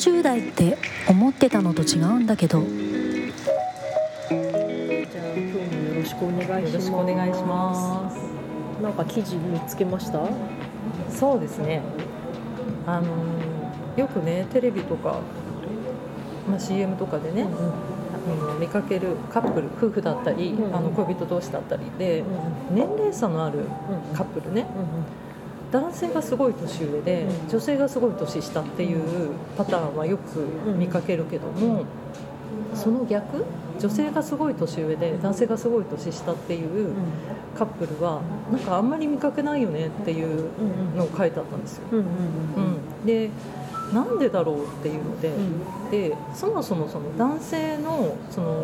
40代って思ってたのと違うんだけどじゃあ今日もよろしくお願いします。よろしくお願いします。なんか記事見つけました？そうですね。あのーよくねテレビとか、まあ、CM とかでね、あの見かけるカップル夫婦だったり、うんあの恋人同士だったりで、年齢差のあるカップルね、男性がすごい年上で、うん。女性がすごい年下っていうパターンはよく見かけるけども、その逆女性がすごい年上で男性がすごい年下っていうカップルはなんかあんまり見かけないよねっていうのを書いてあったんですよ。うん、でなんでだろうっていうので、でそもそもその男性のその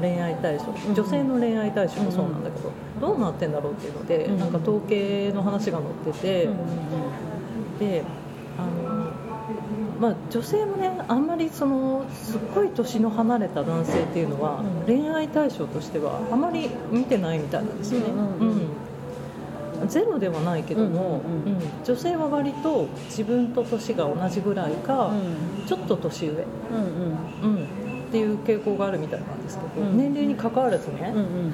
恋愛対象ん。女性の恋愛対象もそうなんだけど、どうなってんだろうっていうので、うん。なんか統計の話が載ってて、であの、まあ、女性もねあんまりそのすっごい年の離れた男性っていうのは、うん。恋愛対象としてはあまり見てないみたいなんですよね。うんうんうん。うんゼロではないけども、うんうんうん。うん女性は割と自分と年が同じぐらいか、ちょっと年上、うんうん。うん、っていう傾向があるみたいなんですけど、うん。年齢に関わらずね、うんうん。うん。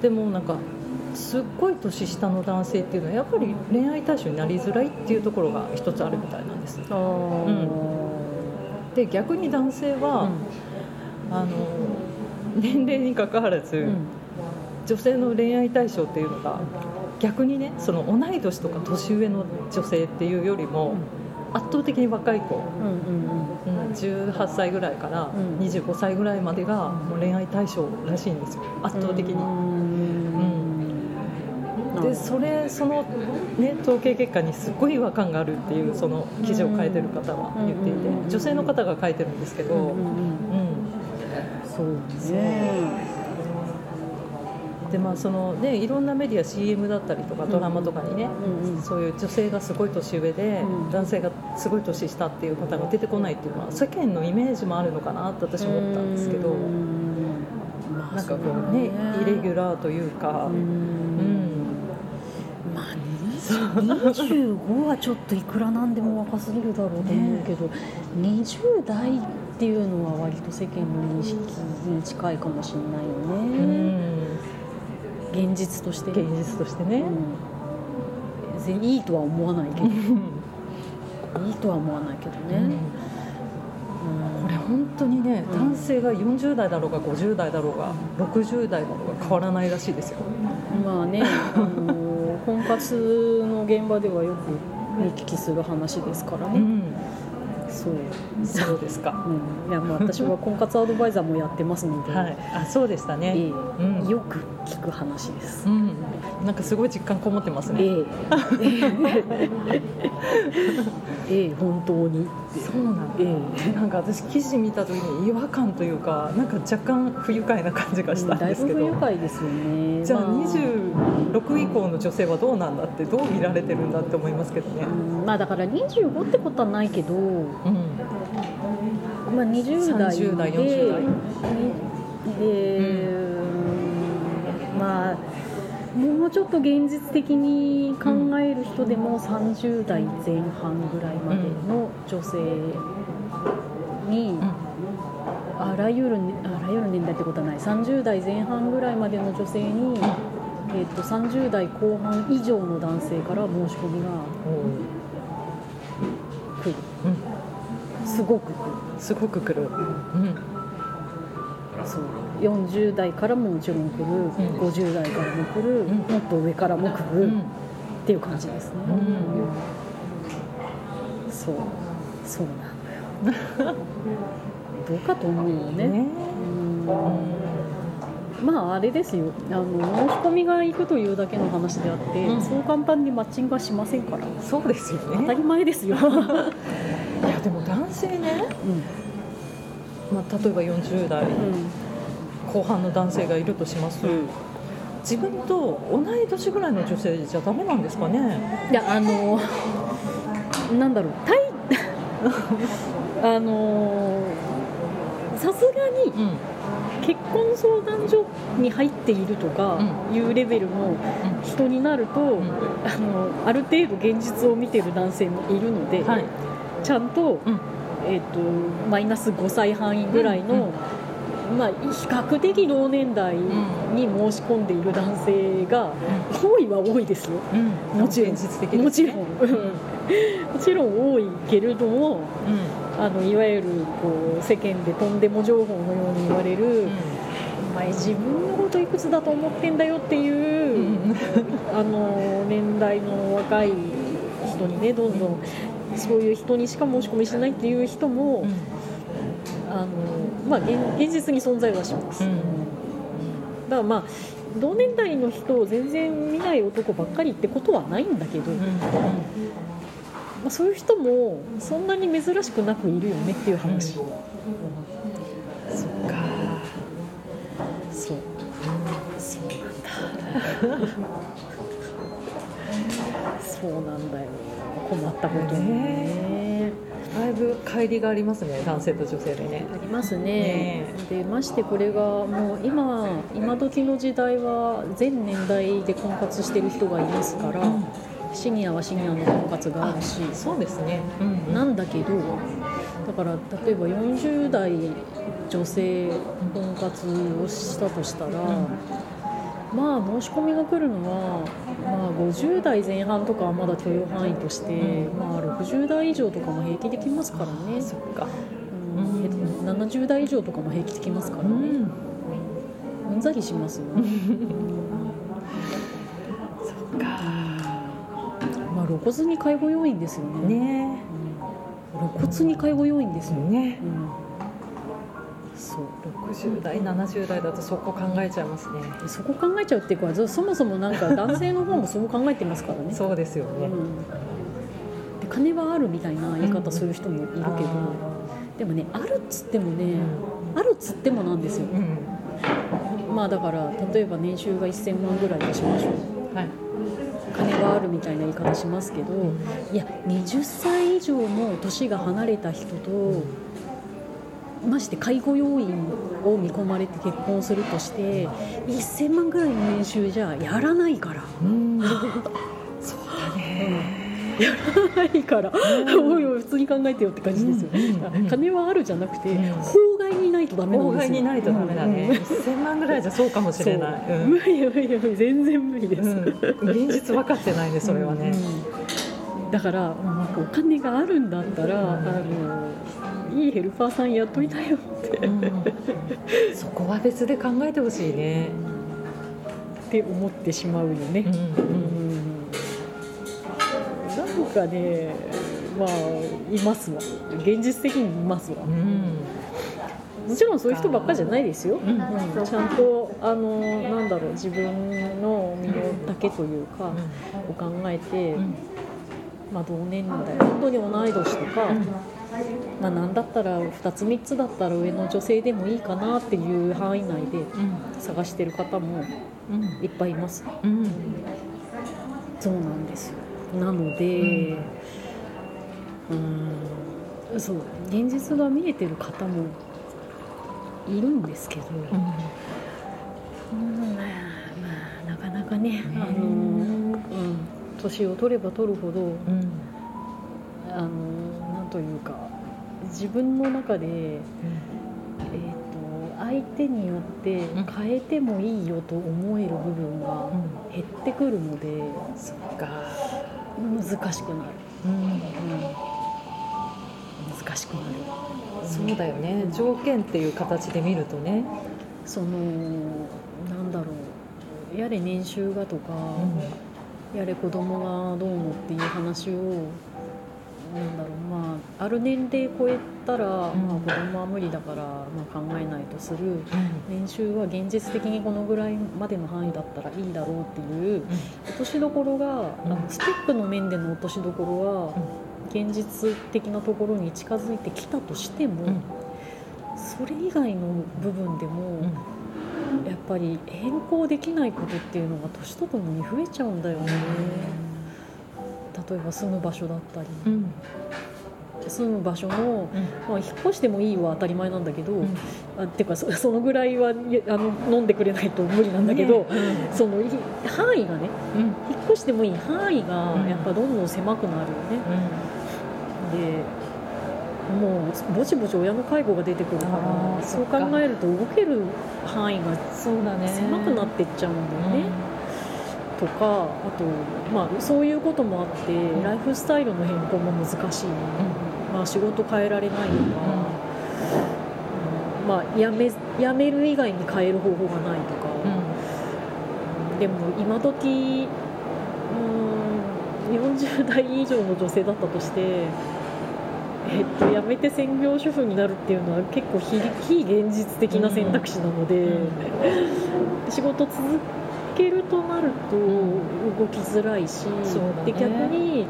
でもなんかすっごい年下の男性っていうのはやっぱり恋愛対象になりづらいっていうところが一つあるみたいなんです。あー。で逆に男性は、あの年齢に関わらず、うん女性の恋愛対象っていうのが逆にねその同い年とか年上の女性っていうよりも圧倒的に若い子、うんうんうん。うん、18歳ぐらいからうん。25歳ぐらいまでがもう恋愛対象らしいんですよ。圧倒的に。うん。でそれその、ね、統計結果にすっごい違和感があるっていうその記事を書いてる方は言っていうんて女性の方が書いてるんですけど、うん。そうねでまあそのね、いろんなメディア CM だったりとかドラマとかにね、うんうんそういう女性がすごい年上で、うん。男性がすごい年下っていう方が出てこないっていうのは世間のイメージもあるのかなって私思ったんですけど、うんまあなんかこそううね。イレギュララーというか、ううん。んまあ25はちょっといくらなんでも若すぎるだろうと思うけど、20代っていうのは割と世間の認識に近いかもしれないようね、ん現実として。現実としてね。うん別にいいとは思わないけど。いいとは思わないけどね、うん。これ本当にね、うん。男性が40代だろうが50代だろうが60代だろうが変わらないらしいですよ。まあね、あの 婚活の現場ではよく見聞きする話ですからね、うん、そう、そうですか。うん、いやまあ私は婚活アドバイザーもやってますので、はい、あ、そうでしたね。えうんえよく聞く話ですう。ん、なんかすごい実感こもってますね。ええええ本当にそうなんだ。えなんか私記事見た時に違和感というか、なんか若干不愉快な感じがしたんですけど。ぶ不愉快ですよねじゃあま26以降の女性はどうなんだってどう見られてるんだって思いますけどね。うんまあだから25ってことはないけど、うん、まあ、20代で30代40代。で、まあもうちょっと現実的に考える人でも30代前半ぐらいまでの女性に、あらゆるあらゆる年代ってことはない。30代前半ぐらいまでの女性に、えっと30代後半以上の男性から申し込みが来る。うん、すごく。来る。すごく来る。うん、そう40代からももちろん来る、ん。50代からも来る、ん。もっと上からも来る、うん、っていう感じですね、そう。そうなのよ。どうかと思うよね。ね。うんまああれですよ。あの申し込みが行くというだけの話であって、うん。そう簡単にマッチングはしませんから。そうですよ当たね。り前ですよ、いやでも男性ね、うん。まあ例えば40代。後半の男性がいるとします。自分と同い年ぐらいの女性じゃダメなんですかね。いやあのなんだろう。対 あのさすがにうん、結婚相談所に入っているとかいうレベルの人になると、ん。あのある程度現実を見てる男性もいるので、はい。ちゃんと,、うん。えー、とマイナス5歳範囲ぐらいの、まあ、比較的同年代に申し込んでいる男性が多いは多いですよ。うん。もちろん。もちろん、もちろん多いけれどもうんあのいわゆるこう世間でとんでも情報のように言われる、お前自分のこといくつだと思ってんだよっていう、あの年代の若い人にねどんどんそういう人にしか申し込みしないっていう人も、あのまあ、現現実に存在はします、うん。だからまあ同年代の人を全然見ない男ばっかりってことはないんだけど、まあ、そういう人もそんなに珍しくなくいるよねっていう話、そっか。そう。そうなんだ。そうなんだよ。困ったことにね。だいぶ乖離がありますね男性と女性でね。ありますね。ね。でましてこれがもう今今時の時代は全年代で婚活してる人がいますから、シニアはシニアの婚活があるしそうですね。うんなんだけどだから例えば40代女性婚活をしたとしたら、まあ申し込みが来るのは、まあ、50代前半とかはまだ許容範囲として、うん。まあ、60代以上とかも平気できますからね、そっか。うん。えっと70代以上とかも平気できますからね、うん。ざりしますよ。ね。露骨に介護要員ですよね。ね。露骨に介護要員ですよね。そう60代70代だとそこ考えちゃいますね。でそこ考えちゃうっていうかそもそもなんか 男性の方もそう考えてますからね。そうですよね。うん。で金はあるみたいな言い方する人もいるけど、でもねあるっつってもね、あるっつってもなんですよ。うん。まあだから例えば年収が1000万ぐらいとしましょう。はい金はあるみたいな言い方しますけど、いや20歳以上の年が離れた人とまして介護要員を見込まれて結婚するとして1000万ぐらいの年収じゃやらないから。うん。そうだね。やらないから、おいおい普通に考えてよって感じですよ、うんうん金はあるじゃなくて、うん。法外にないとダメなん法ですよ。外にないとダメだね、うん。1000万ぐらいじゃそうかもしれない。無理無理無理全然無理です、うん。現実分かってないねそれはね、うん。だからお金があるんだったら、あのいいヘルパーさんやっといたよって、うん。そこは別で考えてほしいね、って思ってしまうよね、うん。うん。なんかねまあいますわ現実的にいますわうん。もちろんそういう人ばっかじゃないですよ、うん。うん。ちゃんとあのなんだろう自分の身の丈というか、を考えて、うん。まあ、同年代本当に同い年とか、まあ、なんだったら2つ3つだったら上の女性でもいいかなっていう範囲内で探してる方もうん。いっぱいいます。うん。そうなんですよ。なのでうん。そう。現実が見えてる方もいるんですけど、うん。まあ、なかなかね、あのうん、年を取れば取るほど、うん。あのなんというか自分の中で、えー、と相手によって変えてもいいよと思える部分が減ってくるのでそっか。難しくなる、うん。うん、難しくなる。そうだよね。条件っていう形で見るとね。そのなんだろう。やれ年収がとか、やれ子供がどうのっていう話をなんだろう。まあある年齢超えたら、まあ、子供は無理だから、まあ、考えないとする。年収は現実的にこのぐらいまでの範囲だったらいいだろうっていう落としどころが、あのステップの面での落としどころは、現実的なところに近づいてきたとしても、それ以外の部分でも、やっぱり変更できないことっていうのが年とともに増えちゃうんだよね。例えば住む場所だったり、うん住む場所も、まあ、引っ越してもいいは当たり前なんだけど、ん。あっていうかそそのぐらいはあの飲んでくれないと無理なんだけど、ねそのい範囲がねうん。うん引っ越してもいい範囲がうん。やっぱどんどん狭くなるよね。でもうぼちぼち親の介護が出てくるからそう考えると動ける範囲が狭くなってっちゃうんだよね。とかあと、まあ、そういうこともあって、ん。ライフスタイルの変更も難しい、まあ、仕事変えられないとか、うんまあ、辞め辞める以外に変える方法がないとか、でも今時うん40代以上の女性だったとして、えっと、辞めて専業主婦になるっていうのは結構非非現実的な選択肢なので、仕事続けるとなると動きづらいし、そうだね。で逆に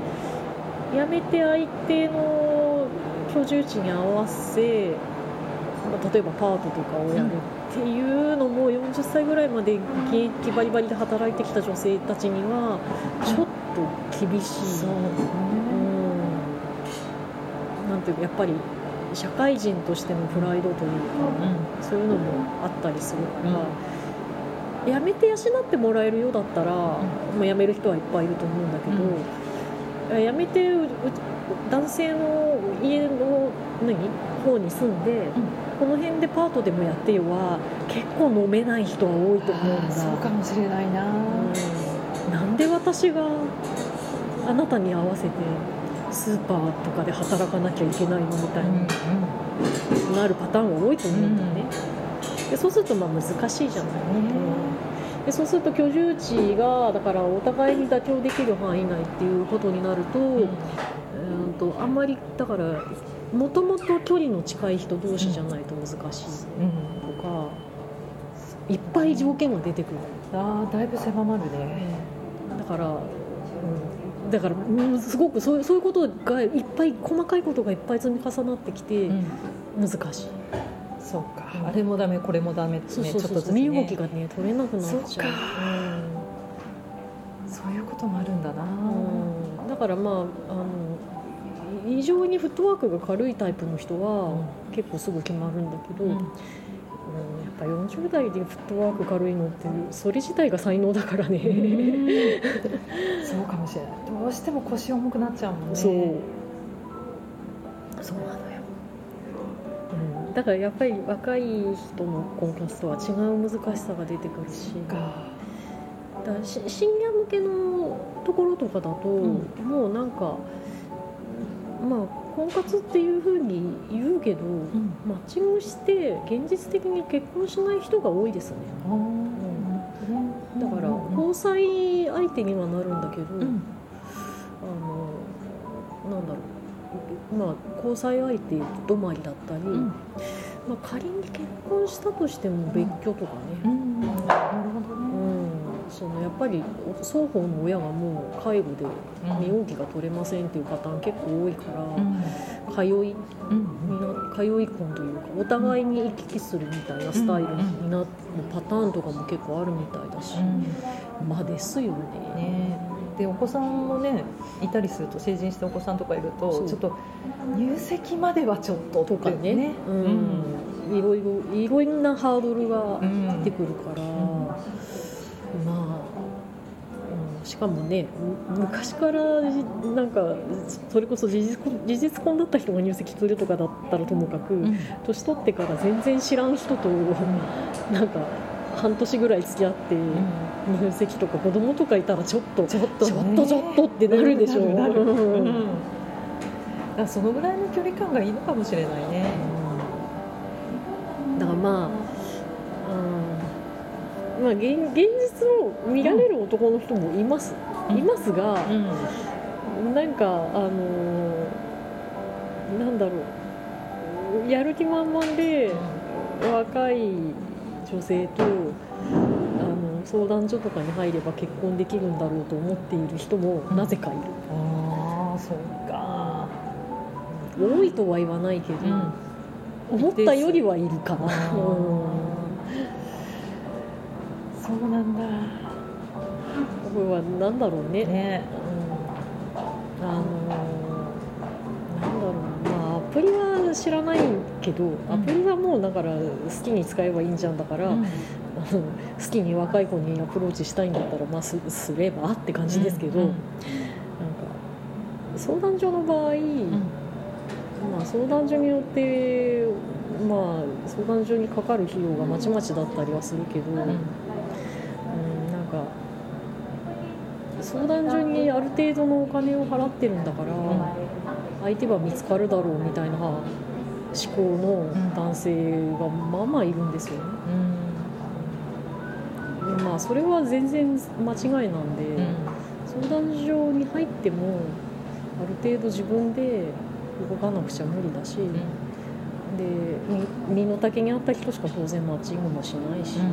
辞めて相手の居住地に合わせ、まあ例えばパートとかをやるっていうのも40歳ぐらいまで現役バリバリで働いてきた女性たちにはちょっと厳しい。そうだねうん。なんていうかやっぱり社会人としてのプライドというか、そういうのもあったりするから、辞めて養ってもらえるようだったら、もう辞める人はいっぱいいると思うんだけど、辞めてうう男性の家の何？方に住んで、この辺でパートでもやってよは結構飲めない人は多いと思うんだ。そうかもしれないな、うん。なんで私があなたに合わせてスーパーとかで働かなきゃいけないのみたいになるパターンは多いと思うんだよね、でそうするとまあ難しいじゃない、でそうすると居住地がだからお互いに妥協できる範囲内っていうことになると,、うん、とあんまりだからもともと距離の近い人同士じゃないと難しいとか、いっぱい条件が出てくる。ああだいぶ狭まるね、だから、うん、だからうんすごくそうそういうことがいっぱい細かいことがいっぱい積み重なってきて難しい、そうか、うん。あれもダメこれもダメってねちょっとずつ、ね、身動きがね取れなくなっちゃう。そうか。そういうこともあるんだな、だからまああの異常にフットワークが軽いタイプの人は、結構すぐ決まるんだけど、うん。うんやっぱ40代でフットワーク軽いのってそれ自体が才能だからね、そうかもしれない。どうしても腰重くなっちゃうもんね。そう。そうなん、だからやっぱり若い人の婚活とは違う難しさが出てくるし。か。だしシニア向けのところとかだと、ん。もうなんかまあ婚活っていうふうに言うけど、うん。マッチングして現実的に結婚しない人が多いですね。あー。だからうん。交際相手にはなるんだけど、うん。あのなんだろうまあ交際相手止まりだったり、うん。まあ、仮に結婚したとしても別居とかうね、ん。なるほどうね、んそのやっぱり双方の親がもう介護で身動きが取れませんっていうパターン結構多いから、通い通い婚というかお互いに行き来するみたいなスタイルになるパターンとかも結構あるみたいだし、まあですよね。ね。でお子さんもねいたりすると成人したお子さんとかいるとちょっと入籍まではちょっととかね。ねうん、いろいろいろんなハードルがうん。出てくるから、まあ、うん、しかもねむ昔からじなんかそれこそ事実婚事実婚だった人が入籍するとかだったらともかく、うん。年取ってから全然知らん人となんか半年ぐらい付き合って入籍とか子供とかいたらちょっとちょっとね。ちょっとちょっとってなるでしょなるなるうん。そのぐらいの距離感がいいのかもしれないね。だからまあ、うん、まあ現現実を見られる男の人もいます、うん。いますが、うん。なんかあのーなんだろう。やる気満々で若い女性とあの相談所とかに入れば結婚できるんだろうと思っている人もなぜかいる、ああそうか。多いとは言わないけど、うん。思ったよりはいるかな、そうなんだ。これはなんだろうね。ね。うん。あのなんだろうな、まあ、アプリは知らないけど、アプリはもうだから好きに使えばいいんじゃんだから、うん。好きに若い子にアプローチしたいんだったら、まあ、すすればって感じですけど、うん。なんか相談所の場合、うん。まあ、相談所によってまあ相談所にかかる費用がまちまちだったりはするけど、うん、なんか相談所にある程度のお金を払ってるんだから、相手は見つかるだろうみたいな思考の男性がまあまあいるんですよね。でまあそれは全然間違いなんで、相談所に入ってもある程度自分で動かなくちゃ無理だし、で身の丈に合った人しか当然マッチングもしないし、うん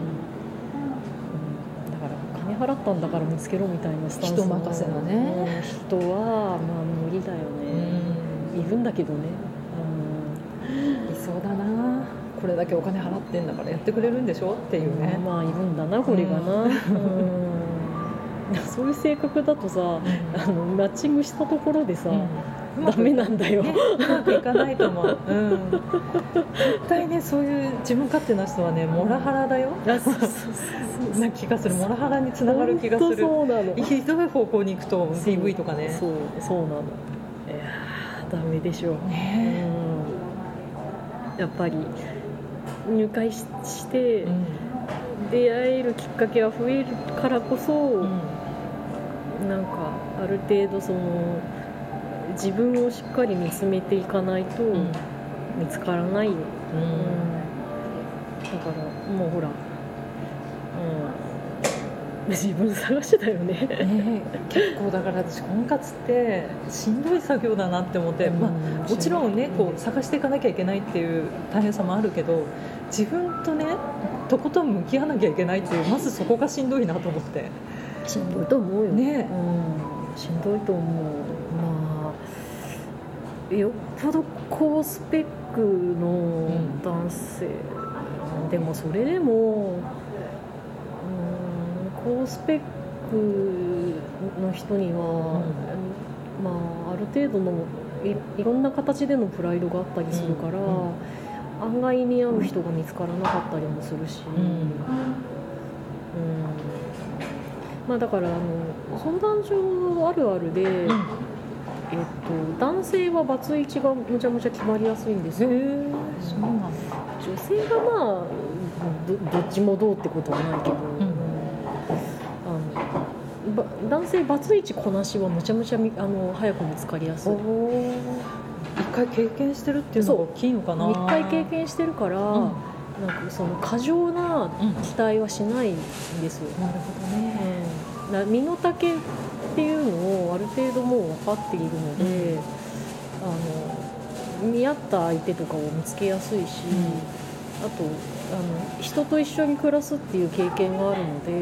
払ったんだから見つけろみたいなスタンスの人任せなね。人はまあ無理だよね、いるんだけどね、いそうだな。これだけお金払ってんだからやってくれるんでしょっていうね、まあいるんだなこれがな、うん。そういう性格だとさ、あのマッチングしたところでさ、ダメなんだよ、ね、うまくいかないと思う、うん、絶対ねそういう自分勝手な人はねモラハラだよ。な気がする。モラハラにつながる気がする。そうなの。ひどい方向に行くと DV とかね。そう。そうなの。いやーダメでしょう、ね。うん、やっぱり入会しして、うん。出会えるきっかけが増えるからこそ、うん。なんかある程度その自分をしっかり見つめていかないとうん。見つからないよ、ううん。んだからもうほら、うん、自分探しだよね。ね結構だから私婚活ってしんどい作業だなって思って、まあ、もちろんねこう探していかなきゃいけないっていう大変さもあるけど自分とねとことん向き合わなきゃいけないっていうまずそこがしんどいなと思って。しんどいと思うよ、ねうん、しんどいと思う。まあよっぽど高スペックの男性、でもそれでも、うん、高スペックの人には、まあ、ある程度のいいろんな形でのプライドがあったりするから、うん案外に合う人が見つからなかったりもするし、うん。うん。まあ、だからあの相談所あるあるで、えっと、男性はバツイチがむちゃむちゃ決まりやすいんですよ、そうなんだ。女性がまあどどっちもどうってことはないけど、あのば男性バツイチこなしはむちゃむちゃみあの早く見つかりやすい。一回経験してるっていうのが大きいのかな。一回経験してるから、うん。なんかその過剰な期待はしないんですよ、なるほどね。うん、身の丈っていうのをある程度もう分かっているので、あの見合った相手とかを見つけやすいし、あとあの人と一緒に暮らすっていう経験があるので、ん。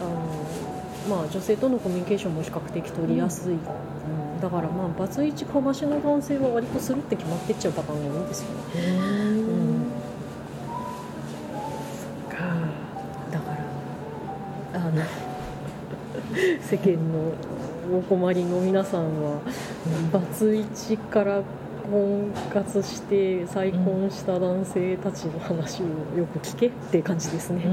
あのまあ、女性とのコミュニケーションも比較的取りやすい、うん。だからまあバツイチかましの男性は割とするって決まってっちゃうパターンが多いんですよね。世間のお困りの皆さんはバツイチから婚活して再婚した男性たちの話をよく聞けって感じですね、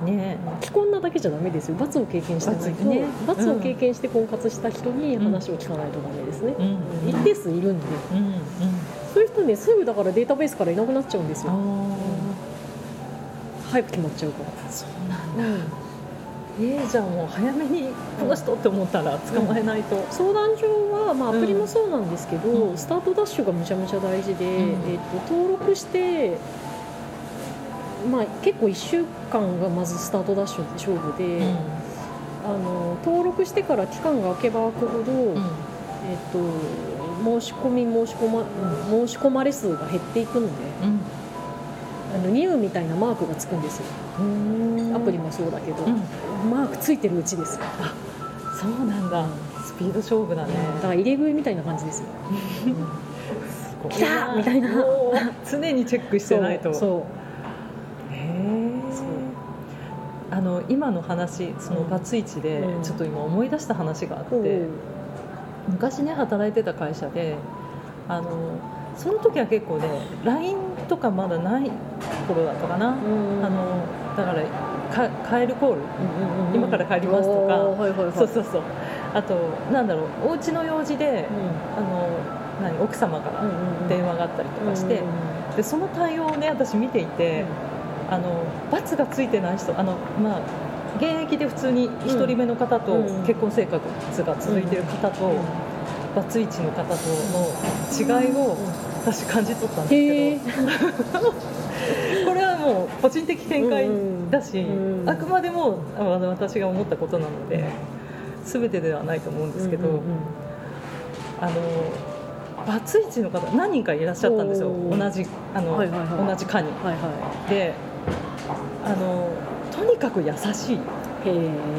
うん。ね既婚なだけじゃダメですよ。罰を経験してないと、罰ね。罰を経験して婚活した人に話を聞かないとダメですね、うん。うん一定数いるんで。そういう人ねすぐだからデータベースからいなくなっちゃうんですよ。あ早く決まっちゃうから。あそうなんだえー、じゃあもう早めにこの人って思ったら捕まえないと、相談所は、まあ、アプリもそうなんですけど、うん。スタートダッシュがめちゃめちゃ大事で、んえっと登録して、まあ、結構1週間がまずスタートダッシュで勝負で、あの登録してから期間が空けば空くほど、うん。えっと、申し込み申し込ま、申し込まれ数が減っていくのであのニューみたいなマークがつくんですよ。うんアプリもそうだけど、うん。マークついてるうちですよ。そうなんだ。スピード勝負だね。だから入れ食いみたいな感じですよ。来たみたいな。常にチェックしてないと。そうあの今の話そのうんバツイチでうん。ちょっと今思い出した話があって、うん。昔ね働いてた会社であのその時は結構ね LINE とかまだない頃だったかな、うん。あのだからか帰るコール。うんうんうん。今から帰りますとか。はいはいはい。そうそうそう。あとなんだろう。お家の用事であの何奥様からうんうんうん。電話があったりとかして、でその対応をね私見ていて、あの罰がついてない人あのまあ現役で普通に1人目の方とうん結婚生活が続いている方と、バツイチの方との違いを私感じ取ったんですけど、もう個人的見解だし、うんうんあくまでもあの私が思ったことなので全てではないと思うんですけど、うんうんうん。あのバツイチの方何人かいらっしゃったんですよ。同じあの、はいはいはい。同じ課に。はいはであのとにかく優しい。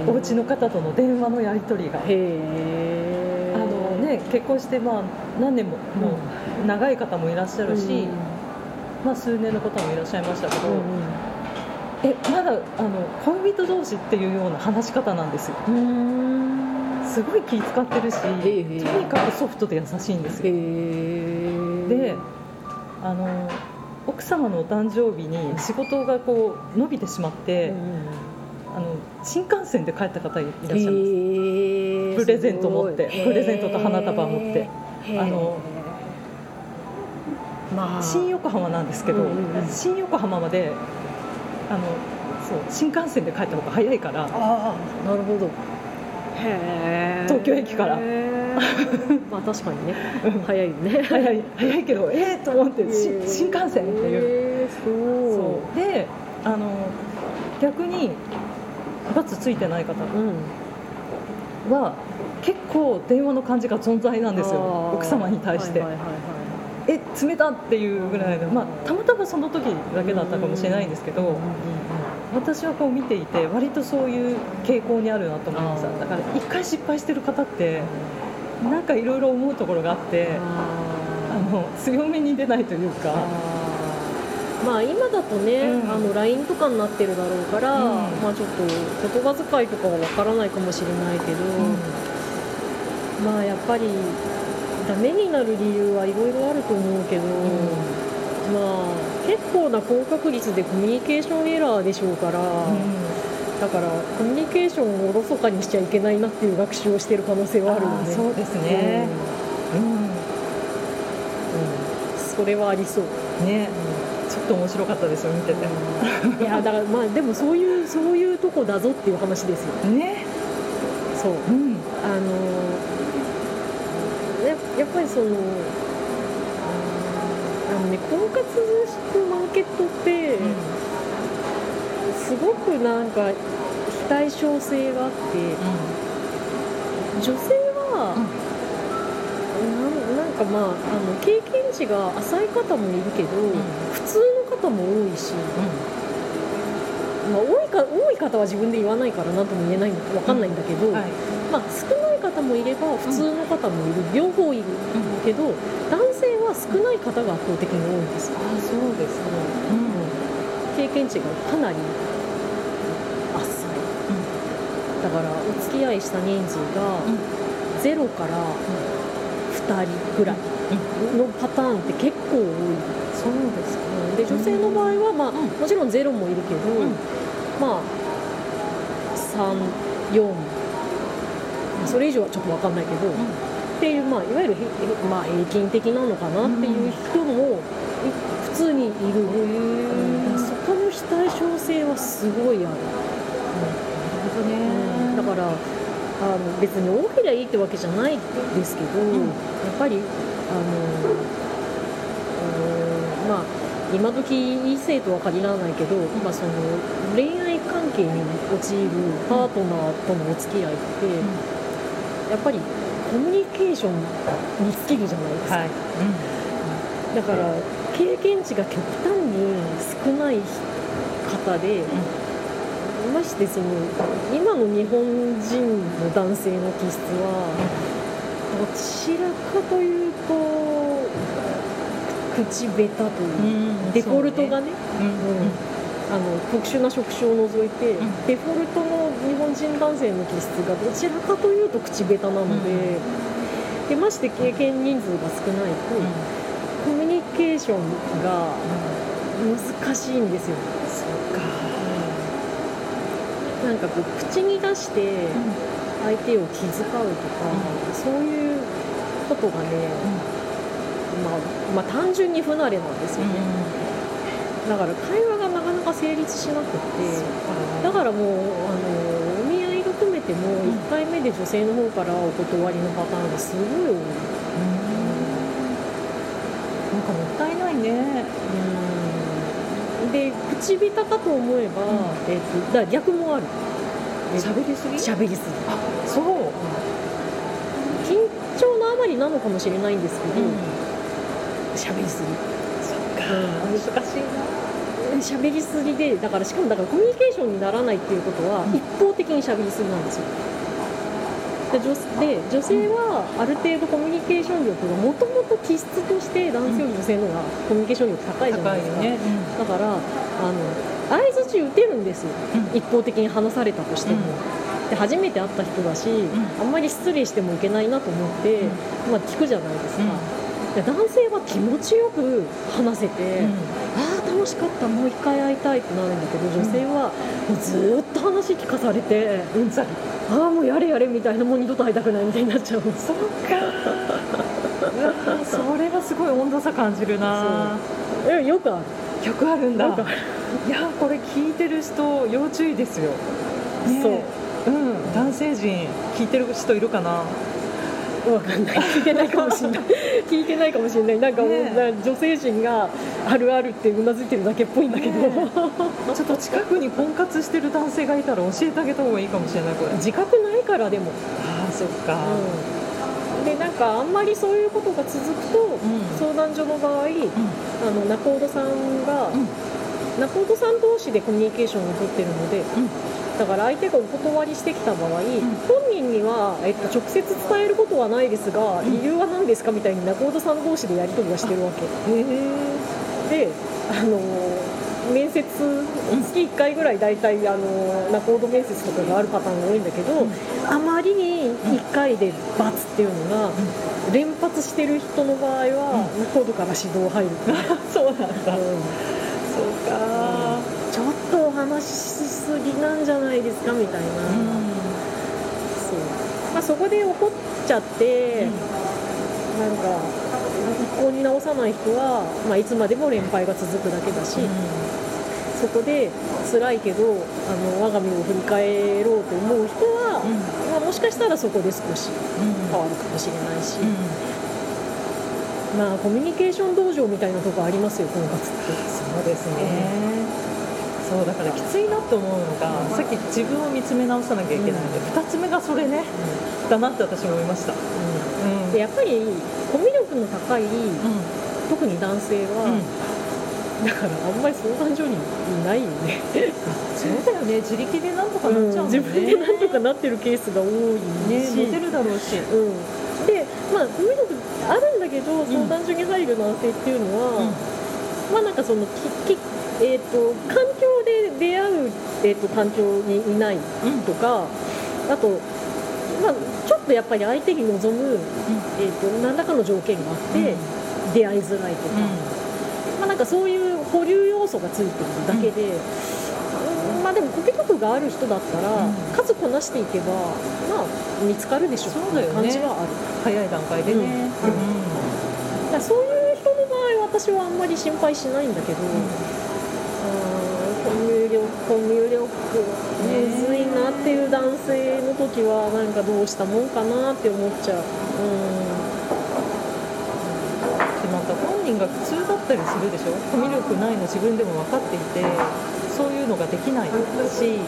お家の方との電話のやり取りが。あのね、結婚してまあ何年ももう長い方もいらっしゃるし、まあ、数年の方もいらっしゃいましたけど、えまだあの恋人同士っていうような話し方なんですよ。うんうん。すごい気使ってるし、ええ。とにかくソフトで優しいんですへよえ。であの奥様のお誕生日に仕事がこう伸びてしまって、あの新幹線で帰った方いらっしゃいます。ププレゼント持ってプレゼントと花束持って。あのまあ。新横浜なんですけど、うんうんうん。新横浜まであのそう新幹線で帰った方が早いから。ああなるほど。へえ。東京駅から。まあ確かにね。早いよね。早い早いけどええと思って新幹線っていう。そう。であの逆にバツついてない方うん。は結構電話の感じが存在なんですよ。奥様に対して、はいはいはいえ冷たっていうぐらいの、まあ、たまたまその時だけだったかもしれないんですけど、はい私はこう見ていて割とそういう傾向にあるなと思いましただから一回失敗してる方ってなんかいろいろ思うところがあってああの強めに出ないというか。ー。まあ今だとね、うん。あの LINE とかになってるだろうから、うん。まあちょっと言葉遣いとかはわからないかもしれないけど、まあやっぱりダメになる理由はいろいろあると思うけど、まあ結構な高確率でコミュニケーションエラーでしょうから、だからコミュニケーションをおろそかにしちゃいけないなっていう学習をしてる可能性はあるよね。そうですね、うん。うん。それはありそう、ね。ちょっと面白かったですよ見てて、いやだからまあでもそういうそういうとこだぞっていう話ですよ。ね。そう。うん。あのややっぱりそのあのね婚活のマーケットってすごくなんか非対称性があって女性は、なんなんかまああの経験値が浅い方もいるけど、普通の方も多いし、まあ、多いか多い方は自分で言わないから何とも言えないわかんないんだけど、はいまあ、少ない方もいれば普通の方もいる、両方いるけど男性は少ない方が圧倒的に多いんです。よあそうですか、経験値がかなり浅いだからお付き合いした人数が0から2人ぐらいのパターンって結構多い。そうですかで女性の場合は、まあ、もちろんゼロもいるけど、ん。まあ34それ以上はちょっと分かんないけど、っていう、まあ、いわゆるへ、まあ、平均的なのかなっていう人もい普通にいる、うんそこの非対称性はすごいある、なるほどね、だからあの別に多ければいいってわけじゃないですけど、ん。やっぱりあのうんまあ今時異性とは限らないけど、まあ、その恋愛関係に陥るパートナーとのお付き合いって、やっぱりコミュニケーションに尽きるじゃないですか、はい、だから経験値が極端に少ない方で、ましてその今の日本人の男性の気質はどちらかというと口下手というか、うんデフォルトがね。うん。うんあの特殊な職種を除いて、ん。デフォルトの日本人男性の気質がどちらかというと口下手なので,、でまして経験人数が少ないと、コミュニケーションが難しいんですよ。そうか、なんかこう口に出して相手を気遣うとか、そういうことがね、まあ、まあ単純に不慣れなんですよね、だから会話成立しなくってだからもうあのお見合いが組めても1回目で女性の方からお断りのパターンがすごい多い、なんかもったいないね。うん。で口下手かと思えば、えっとだ逆もある。喋りすぎ？喋りすぎ。そう、緊張のあまりなのかもしれないんですけど喋、りすぎ。難しいな喋りすぎでだからしかもだからコミュニケーションにならないっていうことは、うん。一方的に喋りすぎなんですよ。で女で女性はある程度コミュニケーション力がもともと気質として男性より女性の方がコミュニケーション力高いじゃないですか、高いよね、だからあの相づち打てるんですよ、うん。一方的に話されたとしても、で初めて会った人だし、ん。あんまり失礼してもいけないなと思って、うん。まあ、聞くじゃないですか、うん。で男性は気持ちよく話せて、ああ楽しかったもう一回会いたいってなるんだけど女性はもうずーっと話聞かされて、うんざりああもうやれやれみたいなもう二度と会いたくないみたいになっちゃう。そ うかそれはすごい温度差感じるな。えよくある？よくあるんだ。いやこれ聞いてる人要注意ですよ、ねそう。うん。男性陣聞いてる人いるかな？わかんない。聞いてないかもしれない。聞いてないかもしれない。なんかもう、ねな女性陣があるあるってうなずいてるだけっぽいんだけど、ねちょっと近くに婚活してる男性がいたら教えてあげた方がいいかもしれないこれ。自覚ないからでも、ああそっか。うん、でなんかあんまりそういうことが続くと、ん。相談所の場合あの仲人さんが、うん。仲人さん同士でコミュニケーションを取ってるので、んだから相手がお断りしてきた場合、本人には、えっと、直接伝えることはないですが、ん。理由は何ですかみたいに仲人さん同士でやり取りはしてるわけ。へえであの面接月1回ぐらい大体あの仲人面接とかがあるパターンが多いんだけど、あまりに1回で×っていうのが連発してる人の場合は仲人から指導入る、そうなんだ。うん。そうか。ちょっとお話ししすぎなんじゃないですかみたいな、そう。まあ、そこで怒っちゃって、なんか一向に直さない人は、まあ、いつまでも連敗が続くだけだし、そこで辛いけどあの我が身を振り返ろうと思う人は、まあ、もしかしたらそこで少し変わるかもしれないし、まあコミュニケーション道場みたいなとこありますよ婚活って。そうですねそうだからきついなって思うのがさっき自分を見つめ直さなきゃいけないんで、2つ目がそれねだなって私も思いました。うん。でやっぱりコミュ力の高い特に男性は、だからあんまり相談所にいないよね。そうだよね。自力でなんとかなっちゃうもんね、自分でなんとかなってるケースが多いし、ねモテるだろうし。うん、でまあコミュ力あるんだけど相談所に入る男性っていうのは、まあなんかそのききえー、と環境で出会う、えー、と環境にいないとか、あと、まあ、ちょっとやっぱり相手に望む、えー、と何らかの条件があって、出会いづらいとか、まあ、なんかそういう保留要素がついてるだけで、うん。まあでもコケ力がある人だったら、うん。数こなしていけばまあ見つかるでしょそうだよね。感じはある。早い段階でね、うん。だからそういう人の場合私はあんまり心配しないんだけど、あーコミュ力むずいなっていう男性の時はなんかどうしたもんかなって思っちゃう、でまた本人が苦痛だったりするでしょ？コミュ力ないの自分でも分かっていてそういうのができないし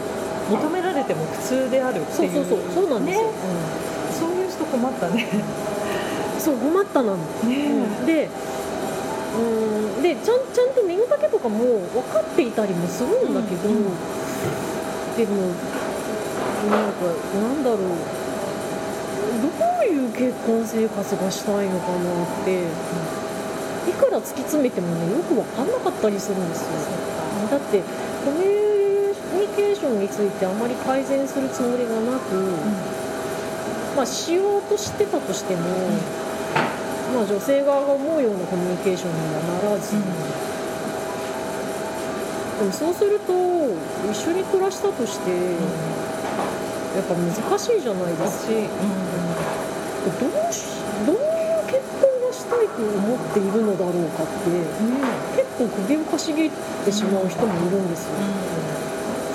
求められても苦痛であるっていう。そうそうそう。そうなんですよ、ね。そういう人困ったね。うんそう困ったなの、うん。でうんでちゃんちゃんと身の丈とかも分かっていたりもするんだけど、うんうんでもなんかなんだろう。どういう結婚生活がしたいのかなって、いくら突き詰めてもねよく分かんなかったりするんですよ。だってコミュニケーションについてあまり改善するつもりがなく、まあ、しようとしてたとしても、まあ、女性側が思うようなコミュニケーションにはならず、でもそうすると一緒に暮らしたとして、やっぱ難しいじゃないですか。私、どうしどういう結婚がしたいいと思っているのだろうかって結構首をかしげてしまう人もいるんですよ、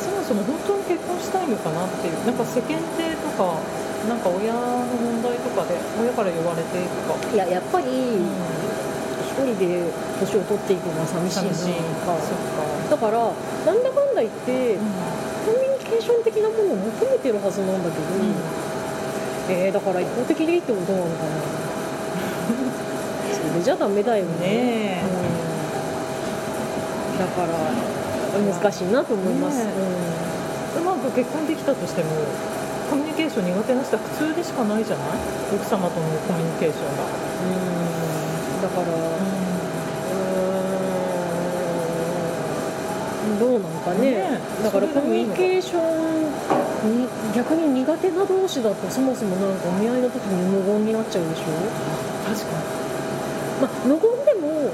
そもそも本当に結婚したいのかなっていうなんか世間体とかなんか親の問題とかで親から言われてとか、いややっぱり一人で年を取っていくのは寂しいな。寂しい。かそっか、だからなんだかんだ言ってコミュニケーション的なものを求めてるはずなんだけど、えー、だから一方的でいいってことなのかな。それじゃダメだよね。ねえ。うん、だから難しいなと思います、ねうまく結婚できたとしてもコミュニケーション苦手な人は普通でしかないじゃない？奥様とのコミュニケーションが、うん、だからうーん。どうなんかね。ねだからコミュニケーションに逆に苦手な同士だとそもそもなんかお見合いの時に無言になっちゃうでしょ？確かまあ、無言でも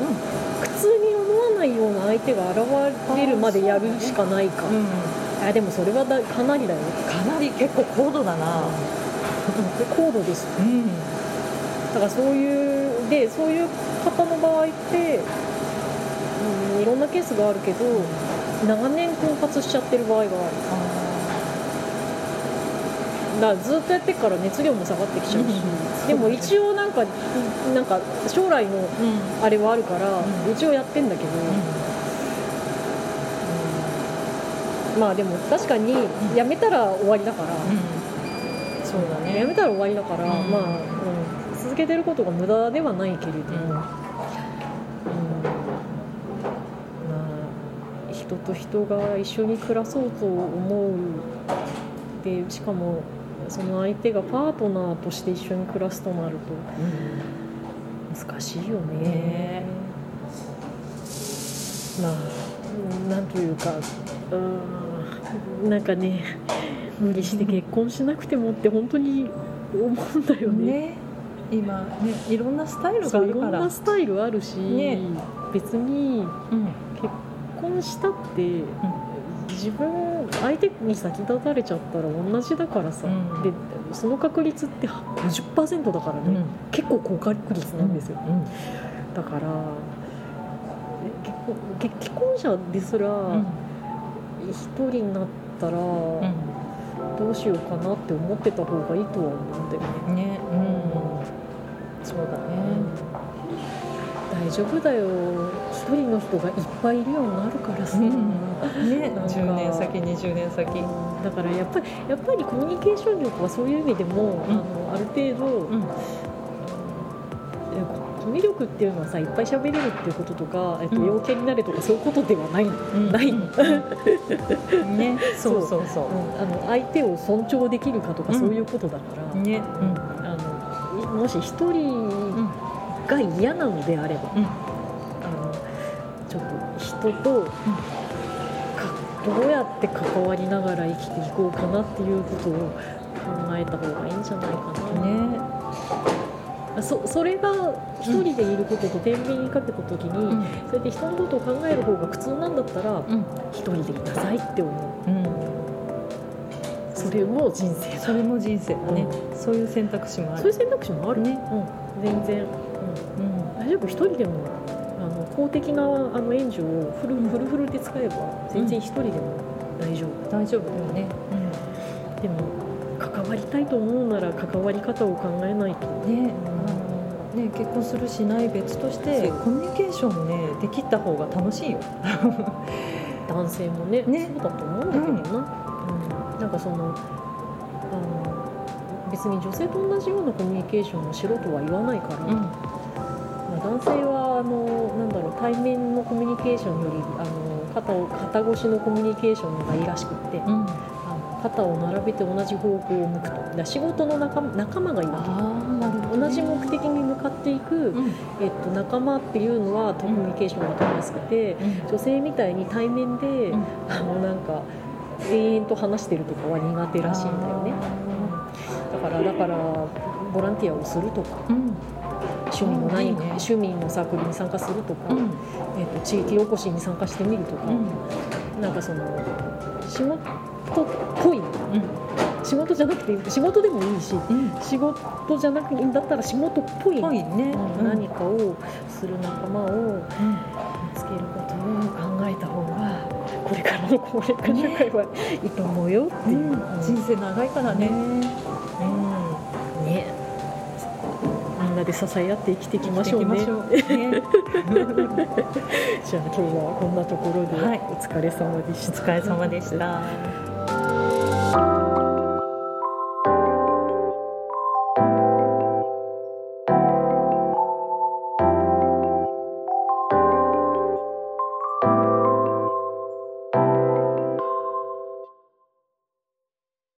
苦痛に思わないような相手が現れるまでやるしかないか、に、うん、あでもそれはだかなりだよ。かなり結構高度だな、高度です。うん、だからそういうでそういう方の場合って、うん、いろんなケースがあるけど長年婚活しちゃってる場合がある。だからずっとやってっから熱量も下がってきちゃうし、うん。でも一応なんかなんか将来のうん。あれはあるから、うん。一応やってんだけど、まあでも確かにうんやめたら終わりだから、うん、そうだね。やめたら終わりだから、うん。まあ、うん、続けてることが無駄ではないけれども、うん。うん。まあ人と人が一緒に暮らそうと思うでしかもその相手がパートナーとして一緒に暮らすとなると難しいよね。ねまあなんというかうん なんかね無理して結婚しなくてもって本当に思うんだよね。ね。今ねいろんなスタイルがそういろんあるからなスタイルあるし、ね。別にうん。結婚したって、自分相手に先立たれちゃったら同じだからさ、うん。でその確率って50%だからね、うん。結構高確率なんですよ、うん。だからえ結婚結既婚者ですらうん一人になったらうん。どうしようかなって思ってた方がいいとは思うんだよね。ねうん。そうだね。大丈夫だよ。一人の人がいっぱいいるようになるからさ、うん。ねなんか。10年先20年先。だからやっぱりやっぱりコミュニケーション力はそういう意味でも、うん。あのある程度、うんえコミュ力っていうのはさいっぱい喋れるっていうこととか、えっと、うん。陽キャになれとかそういうことではない、うん。ない、うん。ね。そう。そう。そう。あの相手を尊重できるかとかうん。そういうことだから、ね。あのいもし一人うんが嫌なのであれば、うん。あのちょっと人と、かどうやって関わりながら生きていこうかなっていうことを考えた方がいいんじゃないかな。ねそそれが一人でいることと天秤にかけた時に、うん。そうやって人のことを考える方が苦痛なんだったらうん。一人でいなさいって思う。うん。それも人生だ。それも人生だね。そういう選択肢もある。そういう選択肢もある。ね。うん、全然、うん、うん。大丈夫？一人でもあの公的なあの援助をフルフルフルで使えば全然一人でも大丈夫、大丈夫だよね。でも関わりたいと思うなら関わり方を考えないと。ね。あのね結婚するしない別としてコミュニケーションをねできた方が楽しいよ。男性もねね。そうだと思うんだけどな、うん。なんかそのあの別に女性と同じようなコミュニケーションをしろとは言わないから、まあ、男性はあのなんだろう対面のコミュニケーションよりあの肩を肩越しのコミュニケーションの方がいいらしくって、うん肩を並べて同じ方向を向くと。だ仕事の仲仲間がいるほど同じ目的に向かっていく、うん。えっと、仲間っていうのはコミュニケーションが取りやすくて、女性みたいに対面で、うん。あのなんか永遠と話してるとかは苦手らしいんだよね。だからだからボランティアをするとかうん。趣味の何かね。趣味のサークルに参加するとか、うん。えっと、地域おこしに参加してみるとか、うん。なんかその仕事っぽい。うん仕事じゃなくて仕事でもいいしうん。仕事じゃなくていいんだったら仕事っぽい。ね、うん。何かをする仲間を見つけることを考えた方がこれからの高齢化社会はいいと思うよっていう、うん。人生長いからね、うん。ね。みんなで支え合って生きていきましょうね。う。ね。じゃあ今日はこんなところではい。お疲れ様でした、お疲れ様でした。